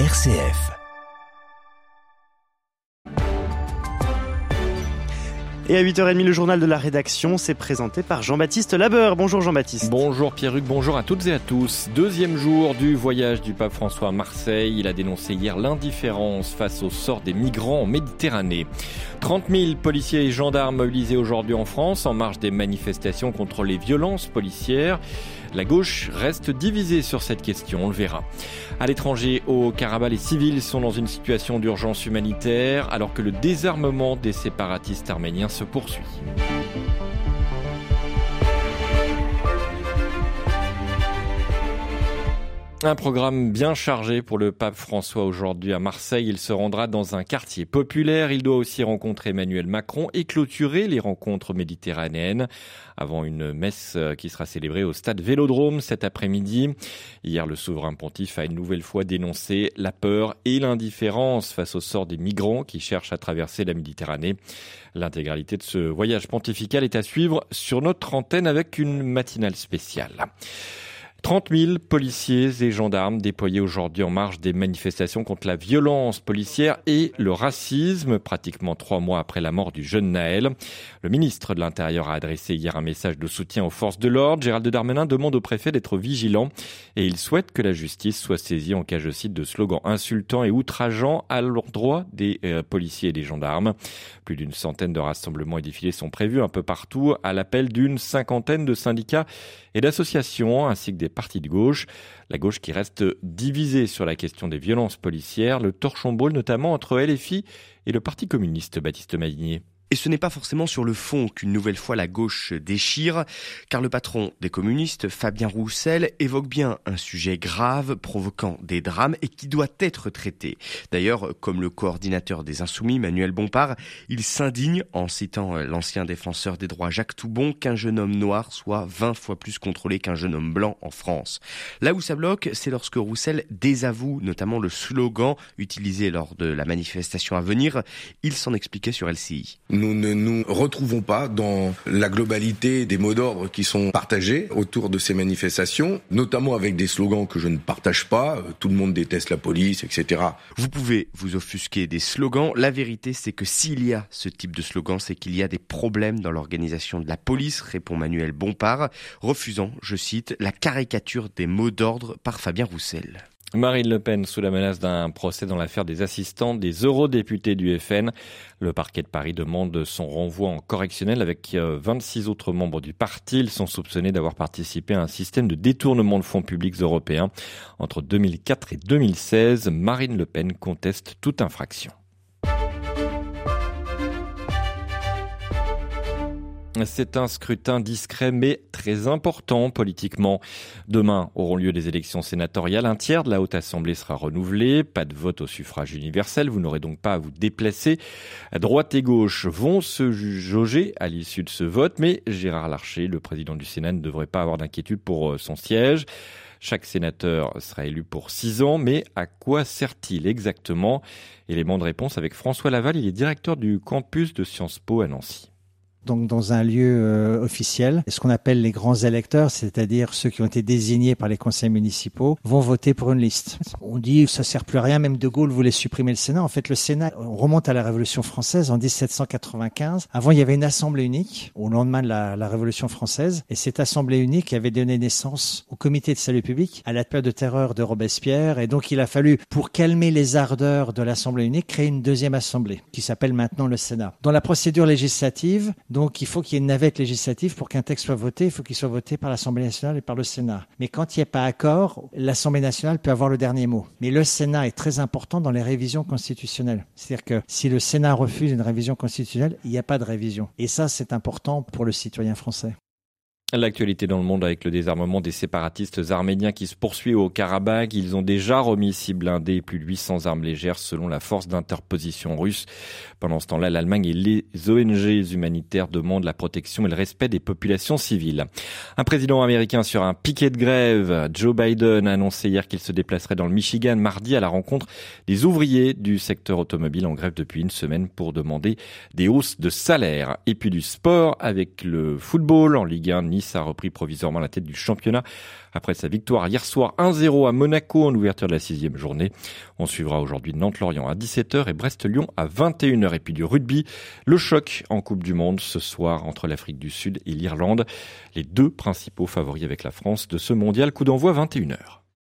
RCF. Et à 8h30, le journal de la rédaction, s'est présenté par Jean-Baptiste Labeur. Bonjour Jean-Baptiste. Bonjour Pierruc, bonjour à toutes et à tous. Deuxième jour du voyage du pape François à Marseille. Il a dénoncé hier l'indifférence face au sort des migrants en Méditerranée. 30 000 policiers et gendarmes mobilisés aujourd'hui en France en marge des manifestations contre les violences policières. La gauche reste divisée sur cette question, on le verra. À l'étranger, au Karabakh, les civils sont dans une situation d'urgence humanitaire alors que le désarmement des séparatistes arméniens se poursuit. Un programme bien chargé pour le pape François aujourd'hui à Marseille. Il se rendra dans un quartier populaire. Il doit aussi rencontrer Emmanuel Macron et clôturer les rencontres méditerranéennes avant une messe qui sera célébrée au stade Vélodrome cet après-midi. Hier, le souverain pontife a une nouvelle fois dénoncé la peur et l'indifférence face au sort des migrants qui cherchent à traverser la Méditerranée. L'intégralité de ce voyage pontifical est à suivre sur notre antenne avec une matinale spéciale. 30 000 policiers et gendarmes déployés aujourd'hui en marge des manifestations contre la violence policière et le racisme, pratiquement trois mois après la mort du jeune Naël. Le ministre de l'Intérieur a adressé hier un message de soutien aux forces de l'ordre. Gérald Darmanin demande au préfet d'être vigilant et il souhaite que la justice soit saisie en cas, je cite, de slogans insultants et outrageants à l'endroit des euh, policiers et des gendarmes. Plus d'une centaine de rassemblements et défilés sont prévus un peu partout à l'appel d'une cinquantaine de syndicats et d'associations ainsi que des partis de gauche. La gauche qui reste divisée sur la question des violences policières, le torchon ball notamment entre LFI et le Parti communiste Baptiste Madinier. Et ce n'est pas forcément sur le fond qu'une nouvelle fois la gauche déchire, car le patron des communistes, Fabien Roussel, évoque bien un sujet grave, provoquant des drames et qui doit être traité. D'ailleurs, comme le coordinateur des Insoumis, Manuel Bompard, il s'indigne, en citant l'ancien défenseur des droits Jacques Toubon, qu'un jeune homme noir soit 20 fois plus contrôlé qu'un jeune homme blanc en France. Là où ça bloque, c'est lorsque Roussel désavoue notamment le slogan utilisé lors de la manifestation à venir. Il s'en expliquait sur LCI nous ne nous retrouvons pas dans la globalité des mots d'ordre qui sont partagés autour de ces manifestations, notamment avec des slogans que je ne partage pas, euh, tout le monde déteste la police, etc. Vous pouvez vous offusquer des slogans, la vérité c'est que s'il y a ce type de slogan, c'est qu'il y a des problèmes dans l'organisation de la police, répond Manuel Bompard, refusant, je cite, la caricature des mots d'ordre par Fabien Roussel. Marine Le Pen sous la menace d'un procès dans l'affaire des assistants des eurodéputés du FN. Le parquet de Paris demande son renvoi en correctionnel avec 26 euh, autres membres du parti. Ils sont soupçonnés d'avoir participé à un système de détournement de fonds publics européens. Entre 2004 et 2016, Marine Le Pen conteste toute infraction. C'est un scrutin discret mais très important politiquement. Demain auront lieu des élections sénatoriales. Un tiers de la Haute Assemblée sera renouvelé. Pas de vote au suffrage universel. Vous n'aurez donc pas à vous déplacer. droite et gauche vont se jauger à l'issue de ce vote, mais Gérard Larcher, le président du Sénat, ne devrait pas avoir d'inquiétude pour euh, son siège. Chaque sénateur sera élu pour six ans, mais à quoi sert-il exactement? Élément de réponse avec François Laval, il est directeur du campus de Sciences Po à Nancy donc dans un lieu euh, officiel. Ce qu'on appelle les grands électeurs, c'est-à-dire ceux qui ont été désignés par les conseils municipaux, vont voter pour une liste. On dit ça sert plus à rien, même De Gaulle voulait supprimer le Sénat. En fait, le Sénat, on remonte à la Révolution française en 1795. Avant, il y avait une assemblée unique au lendemain de la, la Révolution française, et cette assemblée unique avait donné naissance au comité de salut public à la période de terreur de Robespierre, et donc il a fallu, pour calmer les ardeurs de l'assemblée unique, créer une deuxième assemblée qui s'appelle maintenant le Sénat. Dans la procédure législative, donc il faut qu'il y ait une navette législative pour qu'un texte soit voté. Il faut qu'il soit voté par l'Assemblée nationale et par le Sénat. Mais quand il n'y a pas accord, l'Assemblée nationale peut avoir le dernier mot. Mais le Sénat est très important dans les révisions constitutionnelles. C'est-à-dire que si le Sénat refuse une révision constitutionnelle, il n'y a pas de révision. Et ça, c'est important pour le citoyen français. L'actualité dans le monde avec le désarmement des séparatistes arméniens qui se poursuit au Karabakh. Ils ont déjà remis six blindés et plus de 800 armes légères selon la force d'interposition russe. Pendant ce temps-là, l'Allemagne et les ONG humanitaires demandent la protection et le respect des populations civiles. Un président américain sur un piquet de grève, Joe Biden, a annoncé hier qu'il se déplacerait dans le Michigan mardi à la rencontre des ouvriers du secteur automobile en grève depuis une semaine pour demander des hausses de salaire. Et puis du sport avec le football en Ligue 1 A repris provisoirement la tête du championnat après sa victoire hier soir 1-0 à Monaco en ouverture de la sixième journée. On suivra aujourd'hui Nantes-Lorient à 17h et Brest-Lyon à 21h. Et puis du rugby, le choc en Coupe du Monde ce soir entre l'Afrique du Sud et l'Irlande. Les deux principaux favoris avec la France de ce mondial. Coup d'envoi 21h.